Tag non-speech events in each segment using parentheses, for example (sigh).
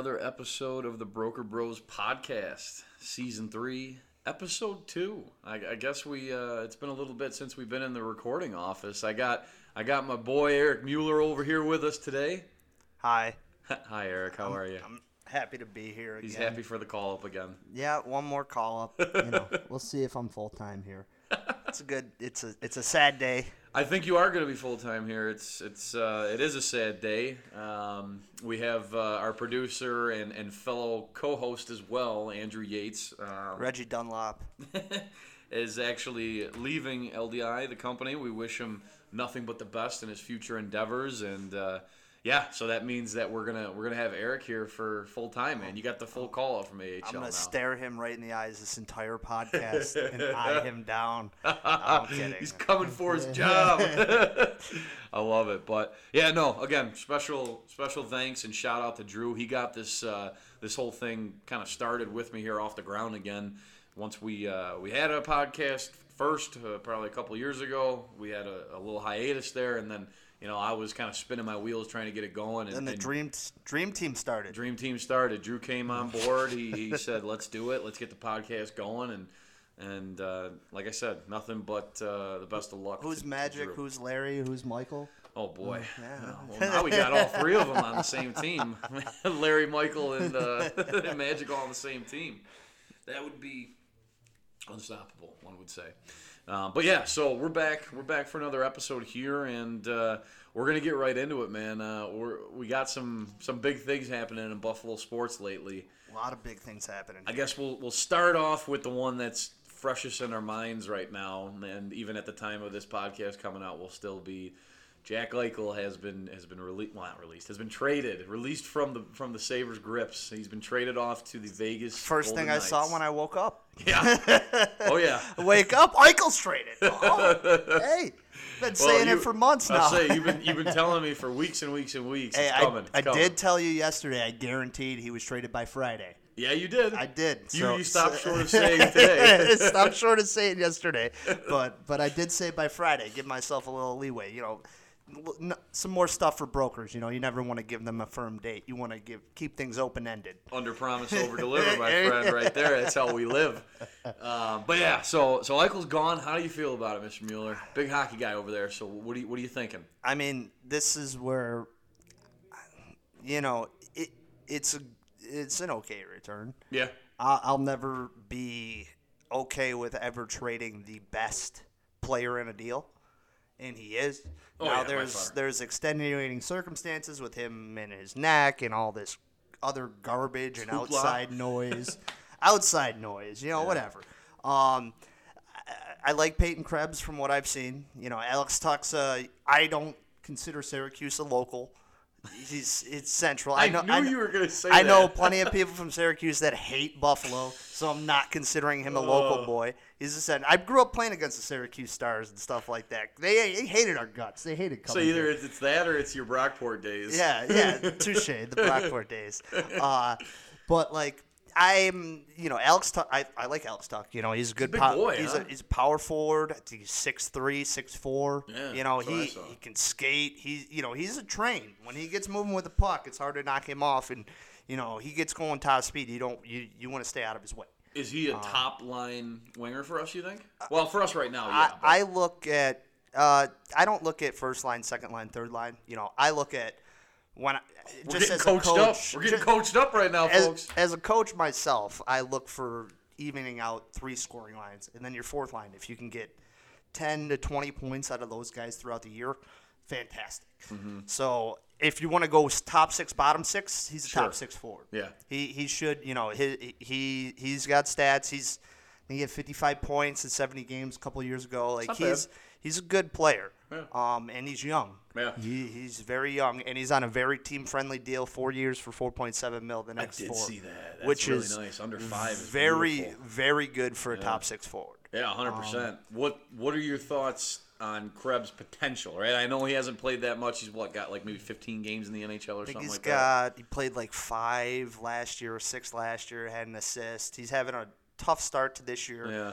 another episode of the Broker Bros podcast, season three, episode two. I, I guess we uh, it's been a little bit since we've been in the recording office. I got I got my boy Eric Mueller over here with us today. Hi. (laughs) Hi Eric, how are you? I'm happy to be here again. He's happy for the call up again. Yeah, one more call up. You know, (laughs) we'll see if I'm full time here. (laughs) It's a good. It's a. It's a sad day. I think you are going to be full time here. It's it's uh, it is a sad day. Um, we have uh, our producer and, and fellow co-host as well, Andrew Yates. Uh, Reggie Dunlop. (laughs) is actually leaving LDI, the company. We wish him nothing but the best in his future endeavors, and uh, yeah, so that means that we're gonna we're gonna have Eric here for full time, man. You got the full call out from AHL I'm gonna now. stare him right in the eyes this entire podcast and (laughs) eye him down. (laughs) I'm kidding. He's coming for his (laughs) job. I love it. But yeah, no. Again, special special thanks and shout out to Drew. He got this uh, this whole thing kind of started with me here off the ground again. Once we uh, we had a podcast first, uh, probably a couple years ago. We had a, a little hiatus there, and then you know I was kind of spinning my wheels trying to get it going. And, And the and dream dream team started. Dream Team started. Drew came on board. He, he (laughs) said, "Let's do it. Let's get the podcast going." And and uh, like I said, nothing but uh, the best of luck. Who's to- to Magic? Drew. Who's Larry? Who's Michael? Oh boy. Yeah. Well, (laughs) now we got all three of them on the same team. (laughs) Larry, Michael, and, uh, and Magic all on the same team. That would be unstoppable, one would say. Um, but yeah, so we're back. We're back for another episode here, and uh, we're gonna get right into it, man. Uh, we're we got some some big things happening in Buffalo sports lately. A lot of big things happening. I guess we'll we'll start off with the one that's freshest in our minds right now, and even at the time of this podcast coming out, will still be Jack Eichel has been has been released, well, not released, has been traded, released from the from the Sabres grips. He's been traded off to the Vegas. First Golden thing I saw when I woke up. yeah, (laughs) oh yeah. Wake up, Eichel's traded. (laughs) Oh, hey, been saying you- it for months now. Say you've been you've been (laughs) telling me for weeks and weeks and weeks. Hey, it's I, coming. it's I coming. did tell you yesterday. I guaranteed he was traded by Friday. Yeah, you did. I did. You, so- you stopped so- short of saying today. Stopped short of saying yesterday, but but I did say by Friday. Give myself a little leeway. You know, some more stuff for brokers. You know, you never want to give them a firm date. You want to give keep things open ended. (laughs) under promise over deliver my friend right there that's how we live um, (laughs) but yeah so so Eichel's gone how do you feel about it Mr. Mueller big hockey guy over there so what do you what are you thinking I mean, this is where, you know, it it's a it's an okay return. yeah I'll, I'll never be okay with ever trading the best player in a deal, and he is. Oh, now yeah, there's there's extenuating circumstances with him and his neck and all this other garbage and Hoopla. outside noise, (laughs) outside noise, you know, whatever. Um, I, I like Peyton Krebs from what I've seen. You know, Alex Tuxa. I don't consider Syracuse a local. He's it's central. I, I know. knew I you were gonna say I know plenty of people from Syracuse that hate Buffalo, so I'm not considering him a local boy. He's just said I grew up playing against the Syracuse Stars and stuff like that. They, they hated our guts. They hated so either here. it's, it's that or it's your Brockport days Yeah, yeah, (laughs) touche. The Brockport days. (laughs) Uh, but like I'm, you know, Alex. Tuch, I, I like Alex Tuch. You know, he's a good. big pow- boy, he's huh? a he's a power forward. I think he's six three, six four. Yeah, you know, that's what I he he can skate. He you know he's a train. When he gets moving with the puck, it's hard to knock him off. And you know he gets going top speed. You don't you you want to stay out of his way. is he a top line winger for us you think well for us right now yeah I, I look at uh, I don't look at first line, second line, third line. You know, I look at when I, we're just getting as coached a coach, up we're getting ju- coached up right now as, folks as a coach myself, I look for evening out three scoring lines, and then your fourth line. If you can get ten to twenty points out of those guys throughout the year, fantastic. Mm-hmm. So if you want to go top six, bottom six, he's a Sure. top six forward. Yeah. he he should. You know, he he he's got stats. He's he had 55 points in 70 games a couple years ago. Like he's bad. he's a good player. Yeah. Um, and he's young. Yeah. He, he's very young, and he's on a very team-friendly deal, four years for 4.7 mil. The next I did four, see that That's which really is nice under five is very, beautiful. very good for a top six forward. Yeah, hundred Um, percent. What What are your thoughts on Krebs' potential? Right, I know he hasn't played that much. He's what got like maybe fifteen games in the NHL or something he's like that. got he played like five last year or six last year, had an assist. He's having a tough start to this year. Yeah.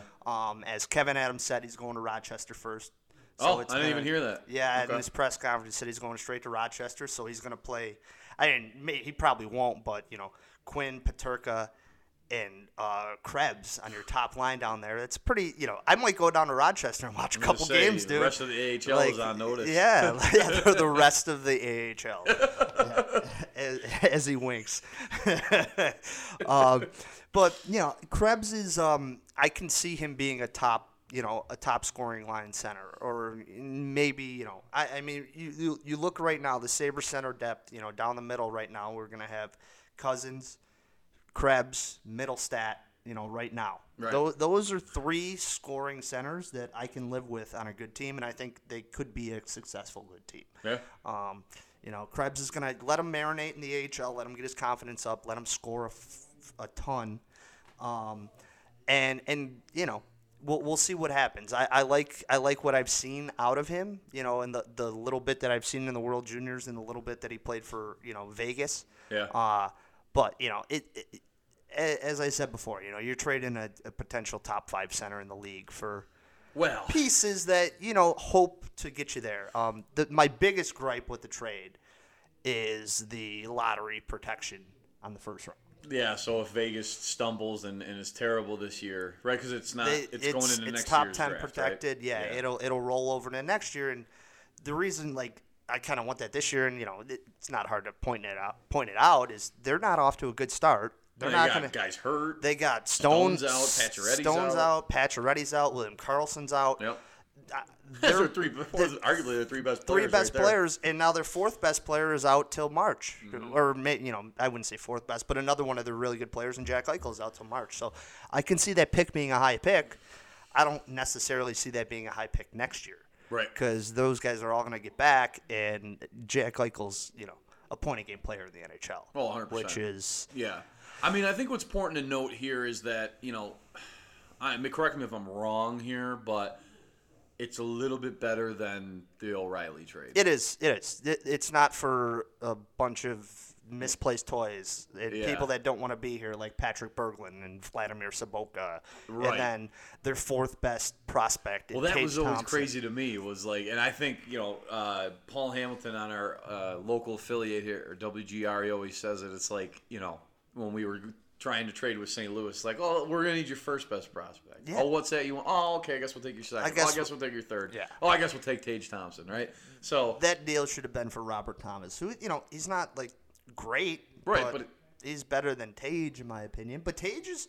Um, as Kevin Adams said, he's going to Rochester first. Oh, it's I didn't gonna- even hear that. Yeah, Okay. in his press conference, he said he's going straight to Rochester, so he's going to play. I mean, may, he probably won't, but you know, Quinn, Peterka, and uh, Krebs on your top line down there. That's pretty. You know, I might go down to Rochester and watch a couple say, games, dude. (laughs) (laughs) The rest of the AHL is on notice. Yeah, yeah, the- the rest of the AHL, as, as he winks. (laughs) um, but you know, Krebs is. Um, I can see him being a top. You know, a top scoring line center, or maybe you know. I, I mean, you, you you look right now, the Saber center depth. You know, down the middle right now, we're gonna have Cousins, Krebs, Mittelstadt, you know, right now. Right. Those, those are three scoring centers that I can live with on a good team, and I think they could be a successful good team. Yeah. Um, you know, Krebs is going to let him marinate in the AHL, let him get his confidence up, let him score a, f- a ton. Um, and, and, you know, we'll, we'll see what happens. I, I like I like what I've seen out of him, you know, and the, the little bit that I've seen in the World Juniors and the little bit that he played for, you know, Vegas. Yeah. Uh, but, you know, it, it as I said before, you know, you're trading a, a potential top five center in the league for Well, pieces that you know hope to get you there. Um, the, my biggest gripe with the trade is the lottery protection on the first round. Yeah. So if Vegas stumbles and, and is terrible this year, right? Because it's not. They- it's, going into it's next top year's ten draft, right? protected. Yeah, it'll it'll roll over to next year. And the reason, like, I kind of want that this year, and you know, it's not hard to point it out. Point it out is they're not off to a good start. They're They not to. guys hurt. They got Stone, Stone's out, Pacioretty's Stone's out. out, Pacioretty's out, William Karlsson's out. Yep. (laughs) They're- are three. arguably their three best three players. best right players, and now their fourth best player is out till March, Mm-hmm. or you know, I wouldn't say fourth best, but another one of their really good players, and Jack Eichel is out till March. So I can see that pick being a high pick. I don't necessarily see that being a high pick next year, Right. Because those guys are all going to get back, and Jack Eichel's, you know, a point a game player in the NHL, Oh, 100%. which is Yeah. I mean, I think what's important to note here is that, you know, I mean, correct me if I'm wrong here, but it's a little bit better than the O'Reilly trade. It is. It is. It, it's not for a bunch of misplaced toys Yeah. people that don't want to be here, like Patrick Berglund and Vladimir Sobotka, Right. and then their fourth best prospect. Well, that was always crazy to me. Was like, and I think you know, uh, Paul Hamilton on our uh, local affiliate here, or WGR, he always says it. It's like you know, when we were trying to trade with St. Louis, like, oh, we're gonna need your first best prospect. Yeah. Oh, what's that you want? Oh, okay, I guess we'll take your second. I guess oh, I guess we'll take your third. Yeah. Oh, I guess we'll take Tage Thompson, right? So That deal should have been for Robert Thomas, who you know he's not like great, Right, but, but he's better than Tage in my opinion. But Tage is,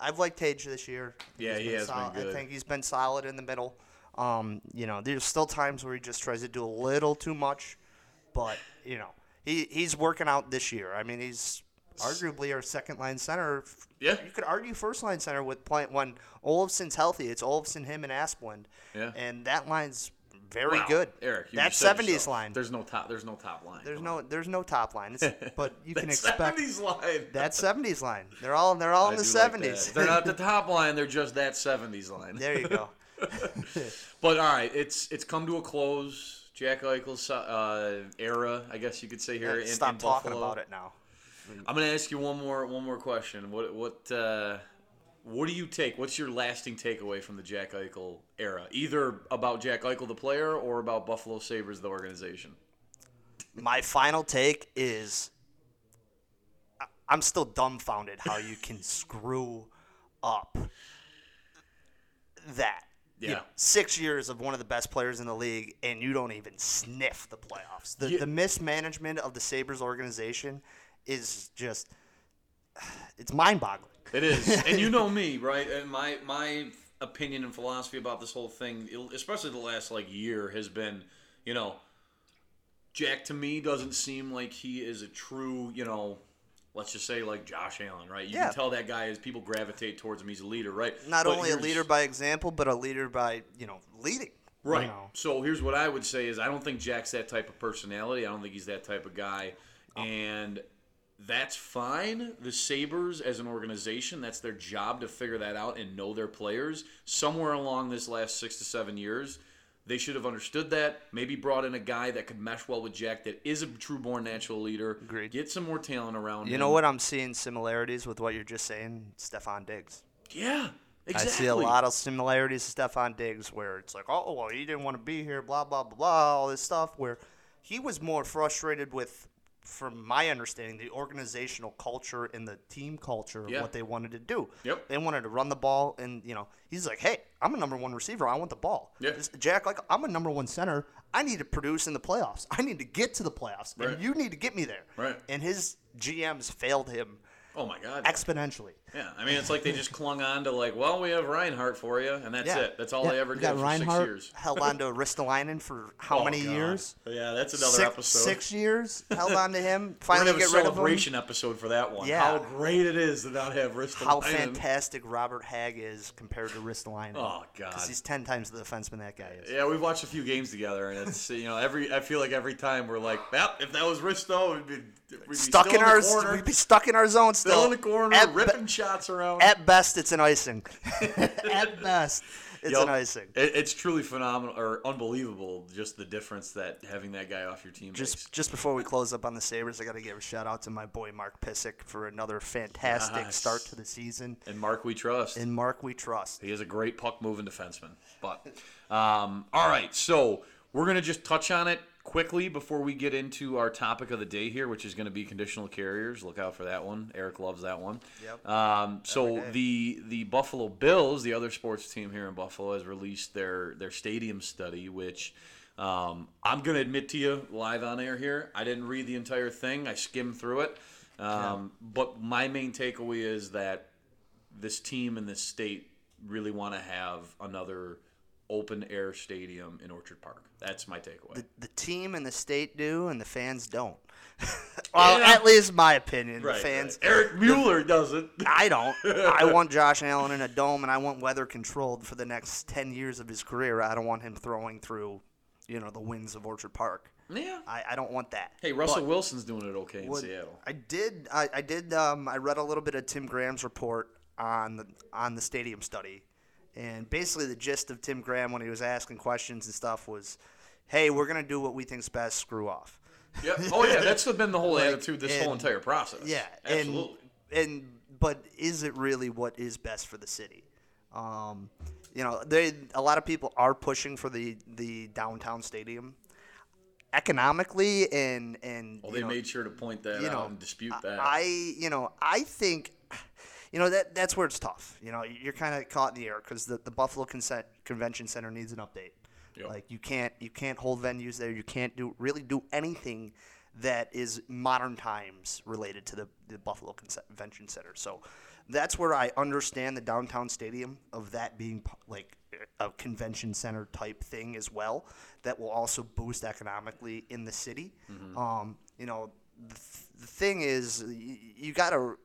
I've liked Tage this year. Yeah, he's he has been solid. good. I think he's been solid in the middle. Um, you know, there's still times where he just tries to do a little too much, but you know, he he's working out this year. I mean, he's arguably our second line center. Yeah. you could argue first line center with playing when Olofsson's healthy. It's Olafson, him, and Asplund. Yeah. and that line's very Wow, good. Eric. You that '70s line. There's no top. There's no top line. There's Come no on. there's no top line. It's, (laughs) but you can That expect 70s line. that 70s line. They're all they're all I in the do like 70s. They're not the (laughs) top line. They're just that 70s line. there you go. (laughs) But all right, it's it's come to a close. Jack Eichel's uh, era, I guess you could say here in, Stop in talking Buffalo. about it now. I'm gonna ask you one more one more question. What what uh, what do you take? What's your lasting takeaway from the Jack Eichel era? Either about Jack Eichel the player or about Buffalo Sabres the organization. My final take is I'm still dumbfounded how you can (laughs) screw up that. You Yeah. know, six years of one of the best players in the league, and you don't even sniff the playoffs. The, Yeah. the mismanagement of the Sabres organization is just, (sighs) it's mind boggling. It is, (laughs) and you know me, right? And my my opinion and philosophy about this whole thing, especially the last like year, has been, you know, Jack to me doesn't seem like he is a true, you know, let's just say like Josh Allen, right? You Yeah. can tell that guy is people gravitate towards him. He's a leader, right? Not But only a leader by example, but a leader by, you know, leading. Right. you know. So here's what I would say is I don't think Jack's that type of personality. I don't think he's that type of guy. Oh. And that's fine. The Sabres as an organization, that's their job to figure that out and know their players. Somewhere along this last six to seven years, they should have understood that. Maybe brought in a guy that could mesh well with Jack that is a true born natural leader. Agreed. Get some more talent around You him. know what? I'm seeing similarities with what you're just saying, Stefon Diggs. Yeah. Exactly. I see a lot of similarities to Stefon Diggs where it's like, oh, well, he didn't want to be here, blah, blah, blah, blah, all this stuff, where he was more frustrated with from my understanding, the organizational culture and the team culture of Yeah. what they wanted to do. Yep. They wanted to run the ball, and you know, he's like, "Hey, I'm a number one receiver. I want the ball." Yeah. Jack, like, I'm a number one center. I need to produce in the playoffs. I need to get to the playoffs, Right. and you need to get me there. Right. And his GMs failed him Oh my God. exponentially. Yeah, I mean, it's like they just clung on to like, well, we have Reinhart for you, and that's Yeah. it. That's all Yeah, they ever we did got for Reinhart six years. (laughs) held on to Ristolainen for how Oh, many God. years? Yeah, that's another six, episode. Six years held on to him. (laughs) We're Finally gonna have get a rid of him. celebration episode for that one. Yeah. How great it is to not have Ristolainen. How fantastic Robert Hagg is compared to Ristolainen. Oh God. Because he's ten times the defenseman that guy is. Yeah, we've watched a few games together, and it's (laughs) you know every I feel like every time we're like, yep, if that was Risto, we'd be, we'd be Stuck still in our, corner, we'd be stuck in our zone still. still in the corner, At, be- ripping shots around. at best, it's an icing. (laughs) at best, it's Yup. an icing. It, it's truly phenomenal or unbelievable, just the difference that having that guy off your team makes. Just just before we close up on the Sabres, I got to give a shout out to my boy Mark Pysyk for another fantastic Yes. start to the season. And Mark, we trust. And Mark, we trust. He is a great puck moving defenseman. But um, all right, so we're gonna just touch on it quickly before we get into our topic of the day here, which is going to be conditional carriers. Look out for that one. Eric loves that one. Yep. Um, so the the Buffalo Bills, the other sports team here in Buffalo, has released their their stadium study, which. Um, I'm gonna admit to you live on air here. I didn't read the entire thing. I skimmed through it, um, but my main takeaway is that this team and this state really want to have another open air stadium in Orchard Park. That's my takeaway. The, the team and the state do, and the fans don't. (laughs) well, Yeah. at least my opinion. right, the fans. right. Eric Mueller doesn't. I don't. I (laughs) want Josh Allen in a dome, and I want weather controlled for the next ten years of his career. I don't want him throwing through, you know, the winds of Orchard Park. Yeah. I, I don't want that. Hey, Russell But Wilson's doing it okay in what- Seattle. I did. I, I did. Um, I read a little bit of Tim Graham's report on the on the stadium study, and basically the gist of Tim Graham when he was asking questions and stuff was, "Hey, we're gonna do what we think's best. Screw off." Yeah. Oh yeah, that's been the whole (laughs) Like, attitude this whole entire process. Yeah, Absolutely. and and but is it really what is best for the city? Um, you know, they a lot of people are pushing for the the downtown stadium. Economically and and well, they know, made sure to point that you out know, and dispute that. I you know I think you know that that's where it's tough. You know, you're kind of caught in the air because the, the Buffalo Consent Convention Center needs an update. Yep. Like you can't you can't hold venues there. You can't do really do anything that is modern times related to the, the Buffalo Convention Center. So that's where I understand the downtown stadium of that being like a convention center type thing as well. That will also boost economically in the city. Um, you know, the, th- the thing is, you, you got to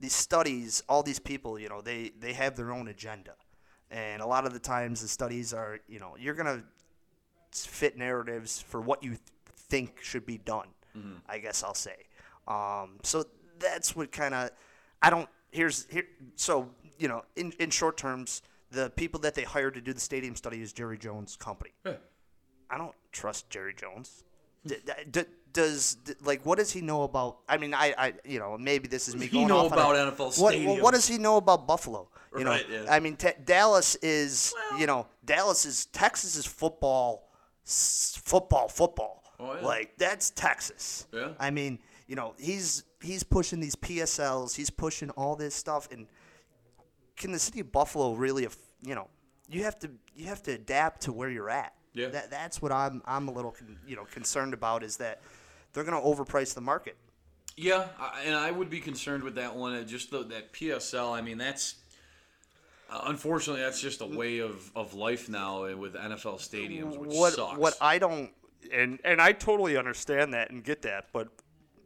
these studies, all these people, you know, they they have their own agenda, and a lot of the times the studies are, you know, you're gonna fit narratives for what you th- think should be done. I guess I'll say. Um, so that's what kind of I don't. Here's here. So you know, in in short terms, the people that they hired to do the stadium study is Jerry Jones' company. Yeah. I don't trust Jerry Jones. D- d- d- does like what does he know about? I mean, I, I you know maybe this is me Does he going know off on a- about NFL What, well, what does he know about Buffalo? You know, yeah. I mean, te- Dallas is you know Dallas is Texas is football, s- football, football. Oh, yeah. Like that's Texas. Yeah. I mean, you know, he's he's pushing these PSLs, he's pushing all this stuff, and can the city of Buffalo really, you know, you have to you have to adapt to where you're at. Yeah. That that's what I'm I'm a little con, you know concerned about is that they're going to overprice the market. Yeah, and I would be concerned with that one. uh, Just the, that PSL. I mean, that's uh, unfortunately that's just a way of, of life now uh, with NFL stadiums, which what sucks. what I don't and and I totally understand that and get that, but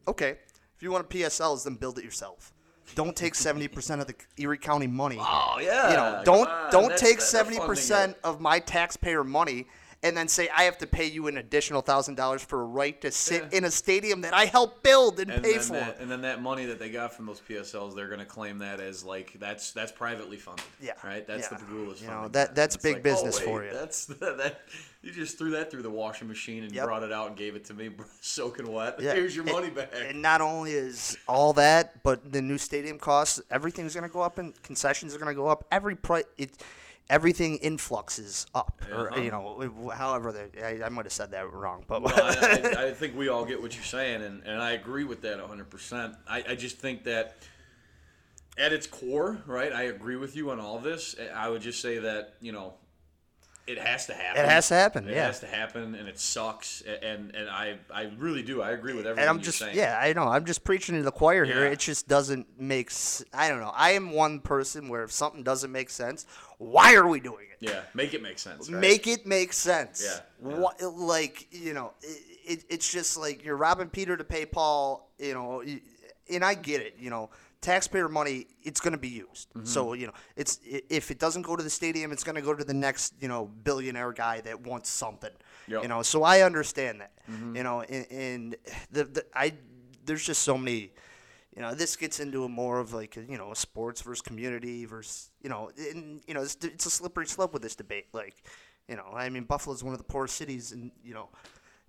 okay, if you want a PSLs, then build it yourself. Don't take seventy percent of the Erie County money. oh yeah, you know, don't on, don't take seventy fun thing to- percent of my taxpayer money and then say I have to pay you an additional thousand dollars for a right to sit Yeah. in a stadium that I helped build and, and pay for. That, and then that money that they got from those PSLs, they're going to claim that as like that's that's privately funded. Yeah, right. That's yeah. the Pegulas You know, that- that. that's big like, business oh, for you. That's (laughs) that. You just threw that through the washing machine and Yep. brought it out and gave it to me, (laughs) soaking wet. Yeah. Here's your And- money back. And not only is all that, but the new stadium costs, everything's going to go up, and concessions are going to go up. Every price, it, everything influxes up, or Uh-huh. you know, however they, I, I might have said that wrong, but Well, I, I, (laughs) I think we all get what you're saying, and, and I agree with that 100%. I, I just think that at its core, right, I agree with you on all this. I would just say that, you know, it has to happen. It has to happen, It yeah. has to happen, and it sucks. And and I, I really do. I agree with everything and I'm you're just saying. yeah, I know. I'm just preaching to the choir here. Yeah. It just doesn't make. s- I don't know. I am one person where if something doesn't make sense, why are we doing it? Yeah, make it make sense. Right? Make it make sense. Yeah, yeah. What, like you know, it, it, it's just like you're robbing Peter to pay Paul. You know, and I get it. You know, taxpayer money. It's going to be used. Mm-hmm. So you know, it's if it doesn't go to the stadium, it's going to go to the next you know billionaire guy that wants something. Yep. Mm-hmm. You know, so I understand that. You know, and, and the, the I there's just so many. You know, this gets into a more of like you know, sports versus community versus you know, and you know, it's, it's a slippery slope with this debate. Like, you know, I mean, Buffalo's one of the poorest cities, and you know,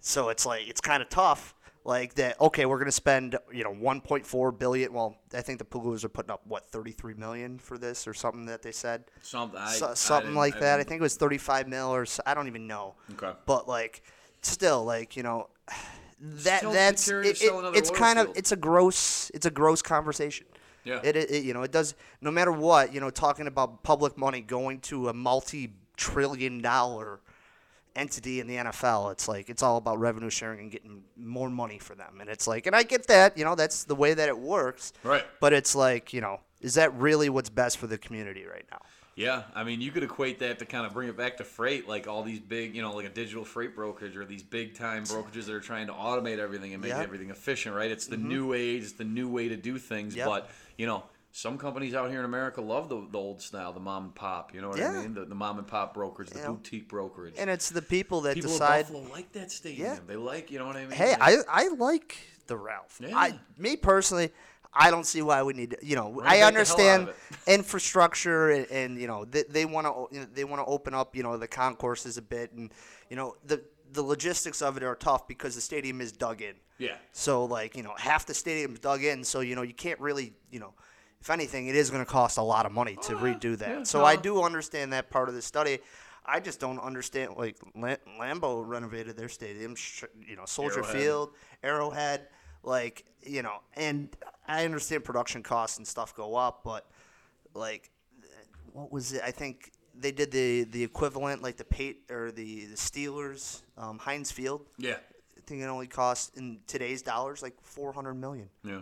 so it's like it's kind of tough. Like that. Okay, we're gonna spend you know 1.4 billion. Well, I think the Pegulas are putting up what 33 million for this or something that they said. Something, I, So- something like I that. I think it was 35 mil or so, I don't even know. Okay. But like, still, like you know, that Still that's it, it- it's kind of it's a gross it's a gross conversation. Yeah. It, it, you know it does no matter what you know talking about public money going to a multi-trillion dollar entity in the NFL. It's like it's all about revenue sharing and getting more money for them. And it's like, and I get that, you know, that's the way that it works. Right. But it's like, you know, is that really what's best for the community right now? Yeah, I mean, you could equate that to kind of bring it back to freight, like all these big, you know, like a digital freight brokerage or these big time brokerages that are trying to automate everything and make Yep. everything efficient, right? It's the mm-hmm. new age, it's the new way to do things. Yep. But, you know, some companies out here in America love the, the old style, the mom and pop, you know what I mean? The, the mom and pop brokerage, the Yeah. boutique brokerage. And it's the people that People decide. Buffalo like that stadium. Yeah. They like, you know what I mean? Hey, I, I like the Ralph. Yeah. I me personally, I don't see why we need to. You know, I the hell out understand (laughs) infrastructure and, and you know they, they want to they want to open up you know the concourses a bit and you know the the logistics of it are tough because the stadium is dug in. Yeah. So like you know half the stadium's dug in, so you know you can't really you know. If anything, it is going to cost a lot of money to redo that. Oh, yeah, so no. I do understand that part of the study. I just don't understand. Like Lambeau renovated their stadium, you know, Soldier Arrowhead. Field, Arrowhead, like you know, and I understand production costs and stuff go up, but like, what was it? I think they did the the equivalent, like the Pate or the the Steelers, um, Heinz Field. Yeah. I think it only cost in today's dollars like 400 million, Yeah.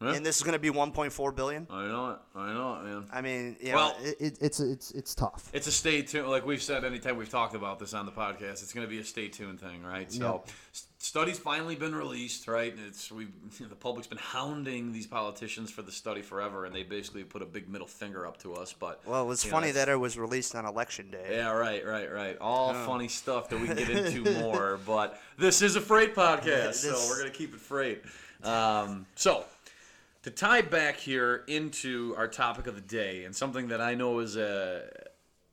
Yeah. and this is going to be 1.4 billion. I know it. I know it, man. I mean, you Well- know, it, it, it's it's it's tough. It's a stay tuned. Like we've said, anytime we've talked about this on the podcast, it's going to be a stay tuned thing, right? So, s- study's finally been released, right? And it's we (laughs) the public's been hounding these politicians for the study forever, and they basically put a big middle finger up to us. But Well, it was you know, funny that it was released on election day. Yeah, right, right, right. All Oh. funny stuff that we can get into (laughs) more, but this is a freight podcast, so This- we're gonna keep it freight. Um, so, to tie back here into our topic of the day, and something that I know is uh,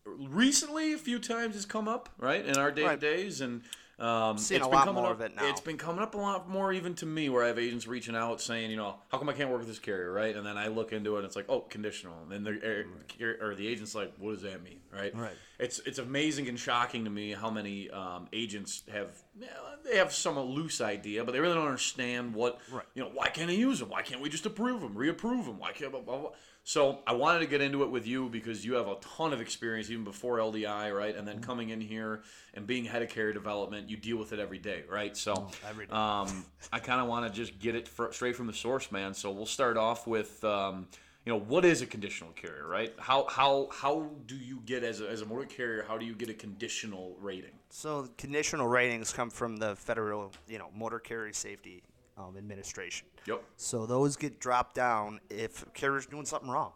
recently a few times has come up, right, in our day to Right. days, and um, Seeing it's a been lot more up, of it now. It's been coming up a lot more, even to me, where I have agents reaching out saying, you know, how come I can't work with this carrier, right? And then I look into it, and it's like, oh, conditional, and then the or, or the agent's like, what does that mean, right? Right. It's it's amazing and shocking to me how many um, agents have they have some loose idea, but they really don't understand what Right. you know. Why can't I use them? Why can't we just approve them, reapprove them? Why can't blah, blah, blah. So I wanted to get into it with you because you have a ton of experience even before LDI, right? And then coming in here and being head of carrier development, you deal with it every day, right? So every day. um, I kind of want to just get it fr- straight from the source, man. So we'll start off with. Um, you know what is a conditional carrier, right? How how how do you get as a, as a motor carrier? How do you get a conditional rating? So conditional ratings come from the federal, you know, Motor Carrier Safety um, Administration. Yep. So those get dropped down if carrier's doing something wrong.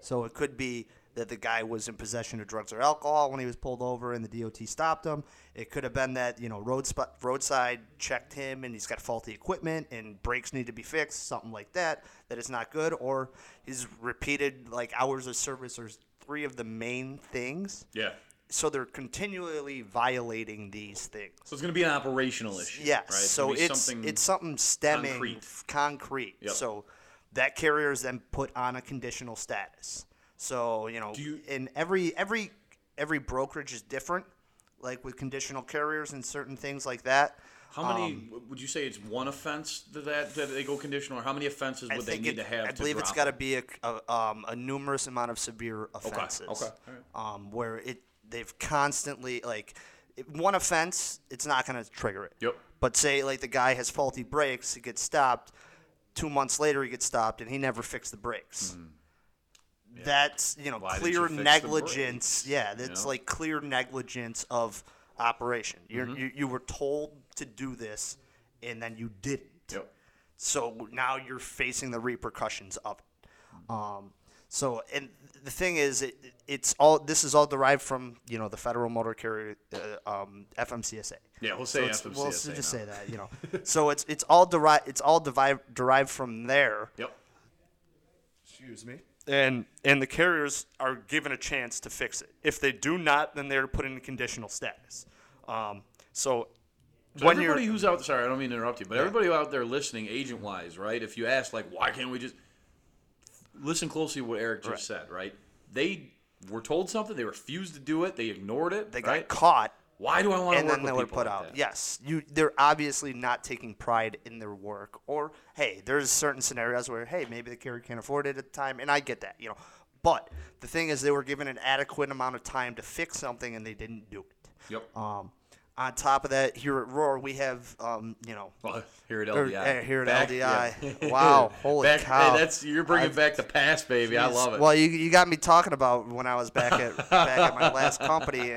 So it could be that the guy was in possession of drugs or alcohol when he was pulled over and the DOT stopped him. It could have been that you know road spot, roadside checked him and he's got faulty equipment and brakes need to be fixed, something like that. That is not good. Or his repeated like hours of service are three of the main things. Yeah. So they're continually violating these things. So it's going to be an operational issue. Yes. Right? So it's something- it's something stemming concrete. concrete. Yep. So that carrier is then put on a conditional status. So you know, you- in every every every brokerage is different, like with conditional carriers and certain things like that. How many would you say it's one offense that that, they go conditional, or how many offences would they need it- to have? I believe it's got to be a, a, um, a numerous amount of severe offenses. okay, all Um, where it they've constantly like one offense, it's not going to trigger it. Yep. But say like the guy has faulty brakes, he gets stopped. Two months later, he gets stopped, and he never fixed the brakes. That's you know. Why clear you negligence. Yeah, that's know? like clear negligence of operation. You're, Mm-hmm. you you were told to do this, and then you didn't. Yep. So now you're facing the repercussions of it. Um, so and the thing is, it, it's all this is all derived from you know the Federal Motor Carrier uh, um, FMCSA. Yeah, we'll say it's, FMCSA we'll just now. say that you know. (laughs) so it's it's all derived it's all derived derived from there. Yep. Excuse me. And and the carriers are given a chance to fix it. If they do not, then they're put in conditional status. Um, so, So when you're everybody who's out sorry, I don't mean to interrupt you, but everybody out there listening, agent wise, right? If you ask like, why can't we just listen closely to what Eric just Right. said, right? They were told something, they refused to do it, they ignored it, they right? got caught Why do I want to and work then they were put like out. that? Yes, you. They're obviously not taking pride in their work, or hey, there's certain scenarios where hey, maybe the carrier can't afford it at the time, and I get that, you know. But the thing is, they were given an adequate amount of time to fix something, and they didn't do it. Yep. Um, on top of that, here at Roar, we have um, you know. Well, here at or, LDI. uh, here at Back- LDI. yeah. (laughs) Wow, holy Back- cow! Hey, that's you're bringing back the past, baby. I love it. Well, you, you got me talking about when I was back at back at my last (laughs) company,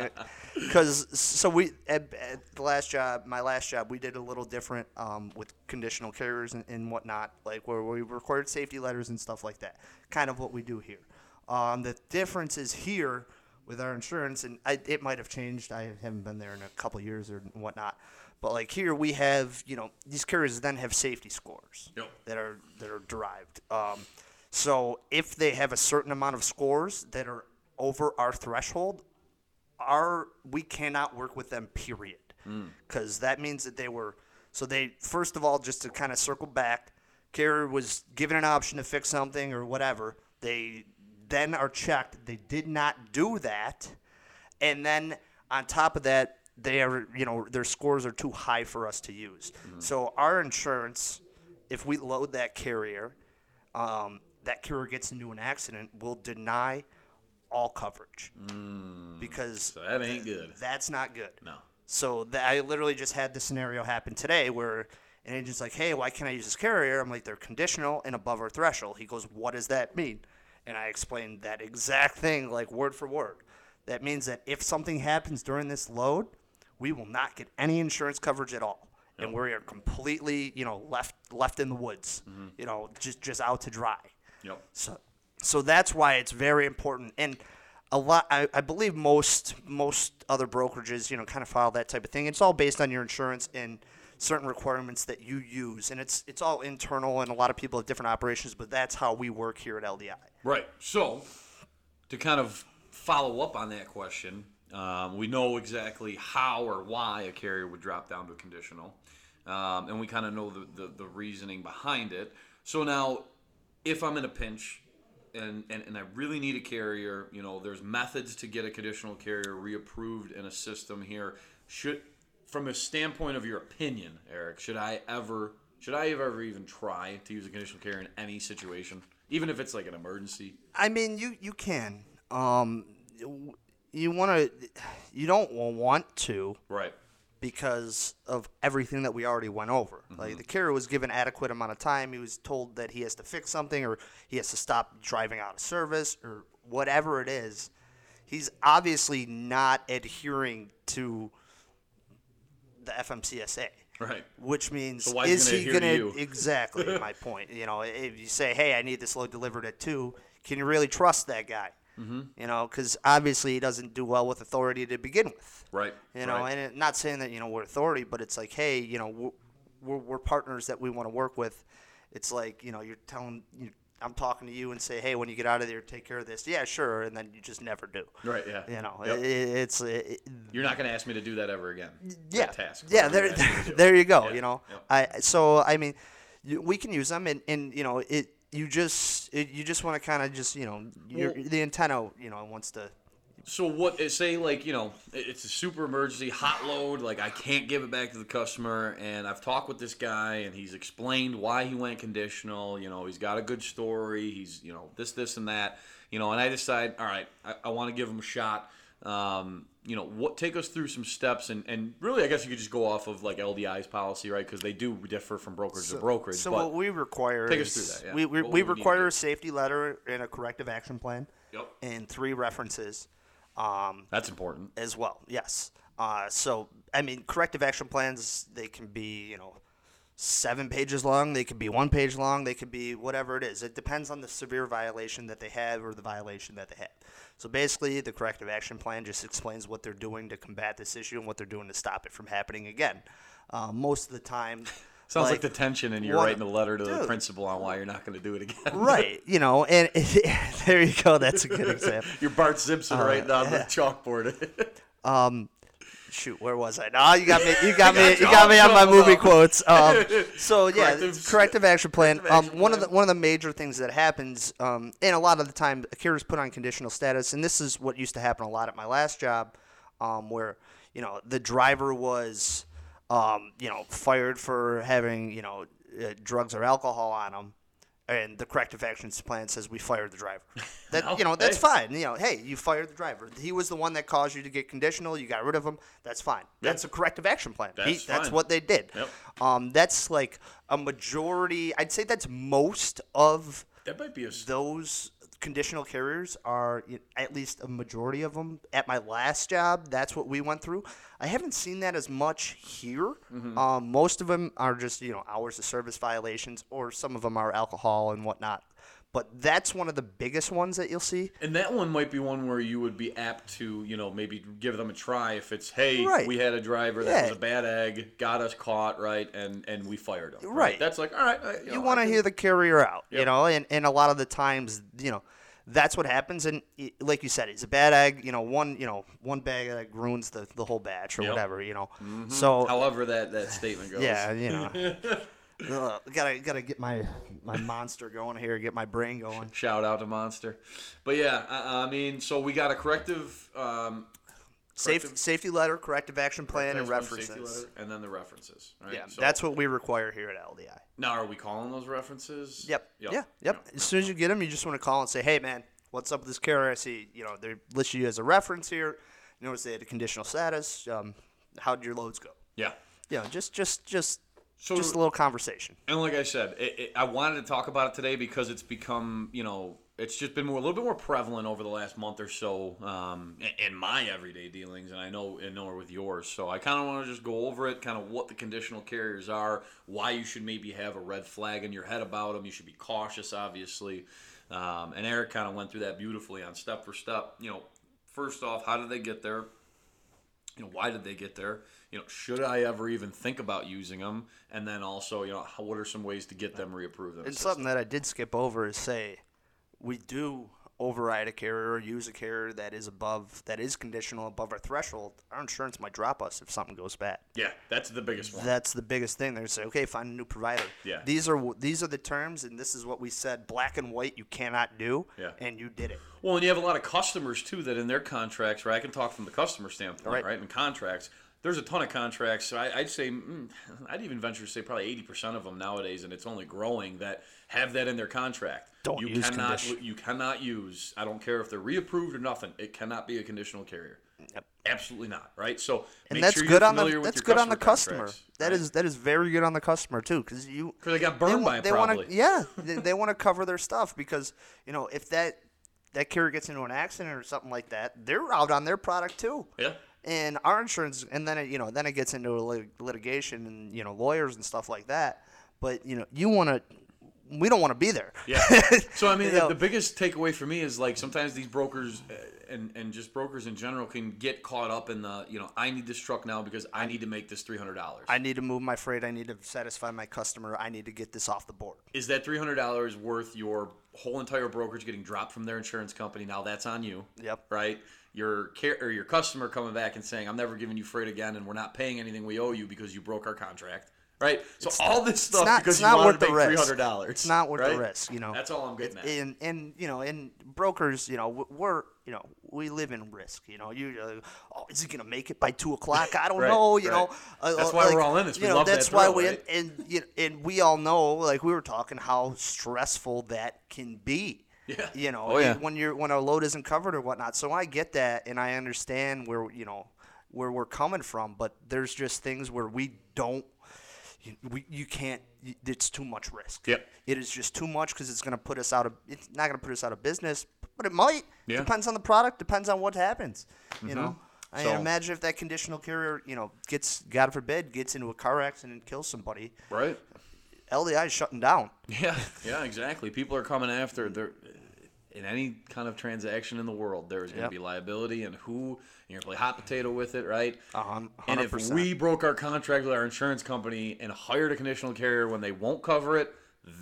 because so we at, at the last job, my last job, we did a little different um, with conditional carriers and, and whatnot, like where we recorded safety letters and stuff like that. Kind of what we do here. Um, the difference is here with our insurance, and I, it might have changed. I haven't been there in a couple years or whatnot. But like here, we have you know these carriers then have safety scores Yep. that are that are derived. Um, so if they have a certain amount of scores that are over our threshold, our we cannot work with them. Period. Because that means that they were. So they first of all, just to kind of circle back, carrier was given an option to fix something or whatever. They then are checked. They did not do that, and then on top of that, they are you know their scores are too high for us to use. So our insurance, if we load that carrier, um, that carrier gets into an accident, will deny all coverage because so that ain't good. that's not good. No. So that I literally just had this scenario happen today where an agent's like, "Hey, why can't I use this carrier?" I'm like, "They're conditional and above our threshold." He goes, "What does that mean?" And I explained that exact thing, like word for word. That means that if something happens during this load, we will not get any insurance coverage at all, and we are completely, you know, left left in the woods, mm-hmm. you know, just just out to dry. Yep. So, so that's why it's very important. And a lot, I, I believe most most other brokerages, you know, kind of follow that type of thing. It's all based on your insurance and certain requirements that you use, and it's it's all internal. And a lot of people have different operations, but that's how we work here at LDI. Right. So, to kind of follow up on that question, um, we know exactly how or why a carrier would drop down to a conditional, um, and we kind of know the, the, the reasoning behind it. So now, if I'm in a pinch and, and, and I really need a carrier, you know, there's methods to get a conditional carrier reapproved in a system here. Should, from a standpoint of your opinion, Eric, should I ever should I ever even try to use a conditional carrier in any situation, even if it's like an emergency? I mean, you you can. Um, you want to, you don't want to. Right. because of everything that we already went over. Like the carrier was given adequate amount of time. He was told that he has to fix something or he has to stop driving out of service or whatever it is. He's obviously not adhering to the FMCSA. Right. Which means So is he going to exactly (laughs) my point? You know, if you say, "Hey, I need this load delivered at 2, can you really trust that guy? Mm-hmm. You know, because obviously he doesn't do well with authority to begin with. Right. You know, right. and it, not saying that you know we're authority, but it's like, hey, you know, we're, we're, we're partners that we want to work with. It's like you know, you're telling you, I'm talking to you and say, hey, when you get out of there, take care of this. Yeah, sure, and then you just never do. Right, yeah. You know, Yep. it, it's it, You're not going to ask me to do that ever again. yeah, task. yeah. There, you're asking me to do. there you go. Yeah, You know, yep. I so I mean, we can use them, and, and you know, it. You just it, you just want to kind of just you know your, Well- the antenna you know wants to So what? eh, Say like you know, it's a super emergency, hot load. Like I can't give it back to the customer, and I've talked with this guy, and he's explained why he went conditional. You know, he's got a good story. He's you know this, this, and that. You know, and I decide, all right, I, I want to give him a shot. Um, you know, what? Take us through some steps, and and really, I guess you could just go off of like LDI's policy, right? Because they do differ from brokerage to brokerage. So what we require Take us through that, yeah. we we, we we require a safety letter and a corrective action plan Yep. and three references. Um, that's important. as well. Yes. Uh, so I mean, corrective action plans they can be you know seven pages long. They could be one page long. They could be whatever it is. It depends on the severe violation that they have or the violation that they have. So basically, the corrective action plan just explains what they're doing to combat this issue and what they're doing to stop it from happening again. Uh, most of the time. Sounds like, the tension, and you're one- writing a letter to the principal on why you're not going to do it again. Right, you know, and (laughs) there you go. That's a good example. (laughs) You're Bart Simpson Uh, writing on the chalkboard. (laughs) um, shoot, where was I? No, you got me. You got I me. got You got me on my movie quotes. Um, so yeah, Corrective- corrective, action plan. corrective Um, action one of the one of the major things that happens, um, and a lot of the time, a carrier's put on conditional status, and this is what used to happen a lot at my last job, um, where you know the driver was, um, you know, fired for having you know uh, drugs or alcohol on him. And the corrective actions plan says we fired the driver. (laughs) That you know that's fine. You know, hey, you fired the driver. He was the one that caused you to get conditional. You got rid of him. That's fine. That's a corrective action plan. He- That's that's what they did. Yep. Um, that's like a majority. I'd say that's most of that might be a. those conditional carriers are at least a majority of them at my last job that's what we went through. I haven't seen that as much here. Mm-hmm. um, most of them are just you know hours of service violations or some of them are alcohol and whatnot but that's one of the biggest ones that you'll see And that one might be one where you would be apt to, you know, maybe give them a try if it's, hey, Right. we had a driver that Yeah. was a bad egg, got us caught, right, and and we fired him. Right. That's like, all right. I- you know, want to hear the carrier out, you know, and, and a lot of the times, you know, that's what happens. And like you said, it's a bad egg, you know, one, you know, one bag of egg ruins the, the whole batch or Yep. whatever, you know. Mm-hmm. So However, that that statement goes. yeah, you know, (laughs) Ugh, gotta gotta get my my monster going here, get my brain going. Shout out to Monster. But yeah, I, I mean, so we got a corrective. Um, Safe, Corrective- safety letter, corrective action plan, and corrective references. letter, and then the references. Right? Yeah, So- that's what we require here at LDI. Now, are we calling those references? Yep. Yeah. Yep. As soon as you get them, you just want to call and say, "Hey, man, what's up with this carrier? I see, you know, they're listed you as a reference here. Notice they had a conditional status. Um, how did your loads go? Yeah. You know, just, just, just, So- just a little conversation. And like I said, it, it, I wanted to talk about it today because it's become, you know, it's just been more, a little bit more prevalent over the last month or so um, in- in my everyday dealings, and I know, and know with yours. So I kind of want to just go over it, kind of what the conditional carriers are, why you should maybe have a red flag in your head about them. You should be cautious, obviously. Um, and Eric kind of went through that beautifully on step for step. You know, first off, how did they get there? you know why did they get there you know should i ever even think about using them and then also you know how, what are some ways to get them reapproved And system? something that I did skip over is say, we do override a carrier or use a carrier that is above, that is conditional above our threshold. Our insurance might drop us if something goes bad. yeah that's the biggest one That's the biggest thing. They say, okay, find a new provider. Yeah. These are these are the terms, and this is what we said, black and white. You cannot do. Yeah. And you did it. well and you have a lot of customers too that in their contracts right i can talk from the customer standpoint Right. right, in contracts there's a ton of contracts so I, i'd say mm, i'd even venture to say probably 80% of them nowadays and it's only growing that have that in their contract Don't you use cannot condition- you cannot use i don't care if they're reapproved or nothing it cannot be a conditional carrier Yep. Absolutely not, right? So And make that's sure good you're on the familiar with that's your good on the customer. That right? is that is very good on the customer too, because you (laughs) 'Cause they got burned wa- by it they probably. Wanna, yeah, (laughs) they, they want to cover their stuff because you know if that that carrier gets into an accident or something like that, they're out on their product too. Yeah. And our insurance, and then it, you know, then it gets into lit- litigation and you know lawyers and stuff like that. But you know, you want to, we don't want to be there. Yeah. (laughs) So I mean, the, the biggest takeaway for me is like sometimes these brokers uh, and and just brokers in general can get caught up in the you know I need this truck now because I need to make this three hundred dollars. I need to move my freight. I need to satisfy my customer. I need to get this off the board. Is that three hundred dollars worth your whole entire brokerage getting dropped from their insurance company? Now that's on you. Yep. Right. Your care or your customer coming back and saying I'm never giving you freight again, and we're not paying anything we owe you because you broke our contract. Right? So all this stuff not- because you not wanted worth to the make three risk. hundred dollars. It's not worth the risk, you know. That's all I'm getting at. and and you know and brokers you know we're you know we live in risk you know you uh, oh is he gonna make it by two o'clock i don't Right, know you right. know uh, That's uh, why like, we're all in this. you know love that that's why thrill, we right? and you and we all know like we were talking how stressful that can be Yeah. you know Oh, yeah. when you're when our load isn't covered or whatnot so i get that and i understand where you know where we're coming from but there's just things where we don't you, we, you can't it's too much risk Yep. it is just too much because it's going to put us out of it's not going to put us out of business but it might Yeah. depends on the product depends on what happens you mm-hmm. know I So- imagine if that conditional carrier, you know, gets God forbid, gets into a car accident and kills somebody, right? LDI is shutting down. Yeah, yeah, exactly. People are coming after there in any kind of transaction in the world. There is going to Yep. be liability, and who you're going to play hot potato with it, right? A hun- And if we broke our contract with our insurance company and hired a conditional carrier when they won't cover it,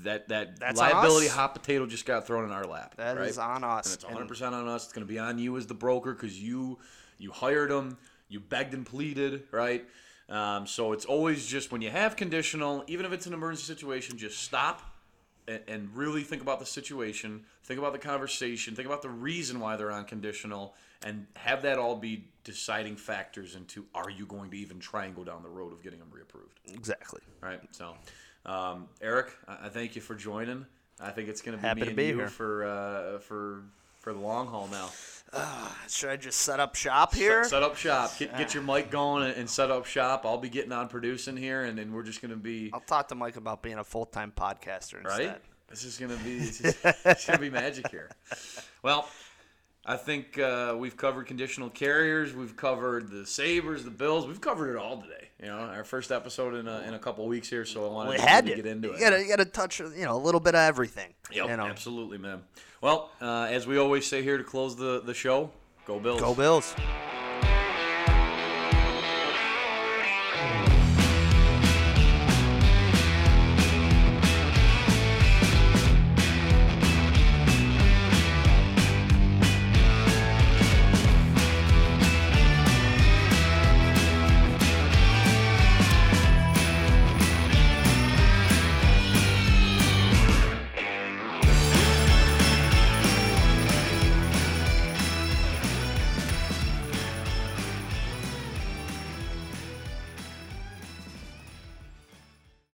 that that That's liability hot potato just got thrown in our lap. That right? is on us. And it's 100 percent on us. It's going to be on you as the broker because you you hired them, you begged and pleaded, right? Um, so it's always just when you have conditional, even if it's an emergency situation, just stop and, and really think about the situation, think about the conversation, think about the reason why they're on conditional, and have that all be deciding factors into are you going to even try and go down the road of getting them reapproved, Exactly. right? So, um, Eric, I, thank you for joining. I think it's going to be Happy me to and be you here. for uh, for for the long haul now. Ah, should I just set up shop here? Set, set up shop. Get, get ah. your mic going and, and set up shop. I'll be getting on producing here, and then we're just going to be I'll talk to Mike about being a full time podcaster instead. right. This is gonna be it's, just- it's gonna be magic here. (laughs) Well, I think uh, we've covered conditional carriers. We've covered the Sabres, the Bills. We've covered it all today. You know, our first episode in a, in a couple weeks here, so I wanted We to had really to get into you it. Gotta, you gotta touch, you know, a little bit of everything. Yep, you know, absolutely, man. Well, uh, as we always say here to close the, the show, go Bills. go Bills.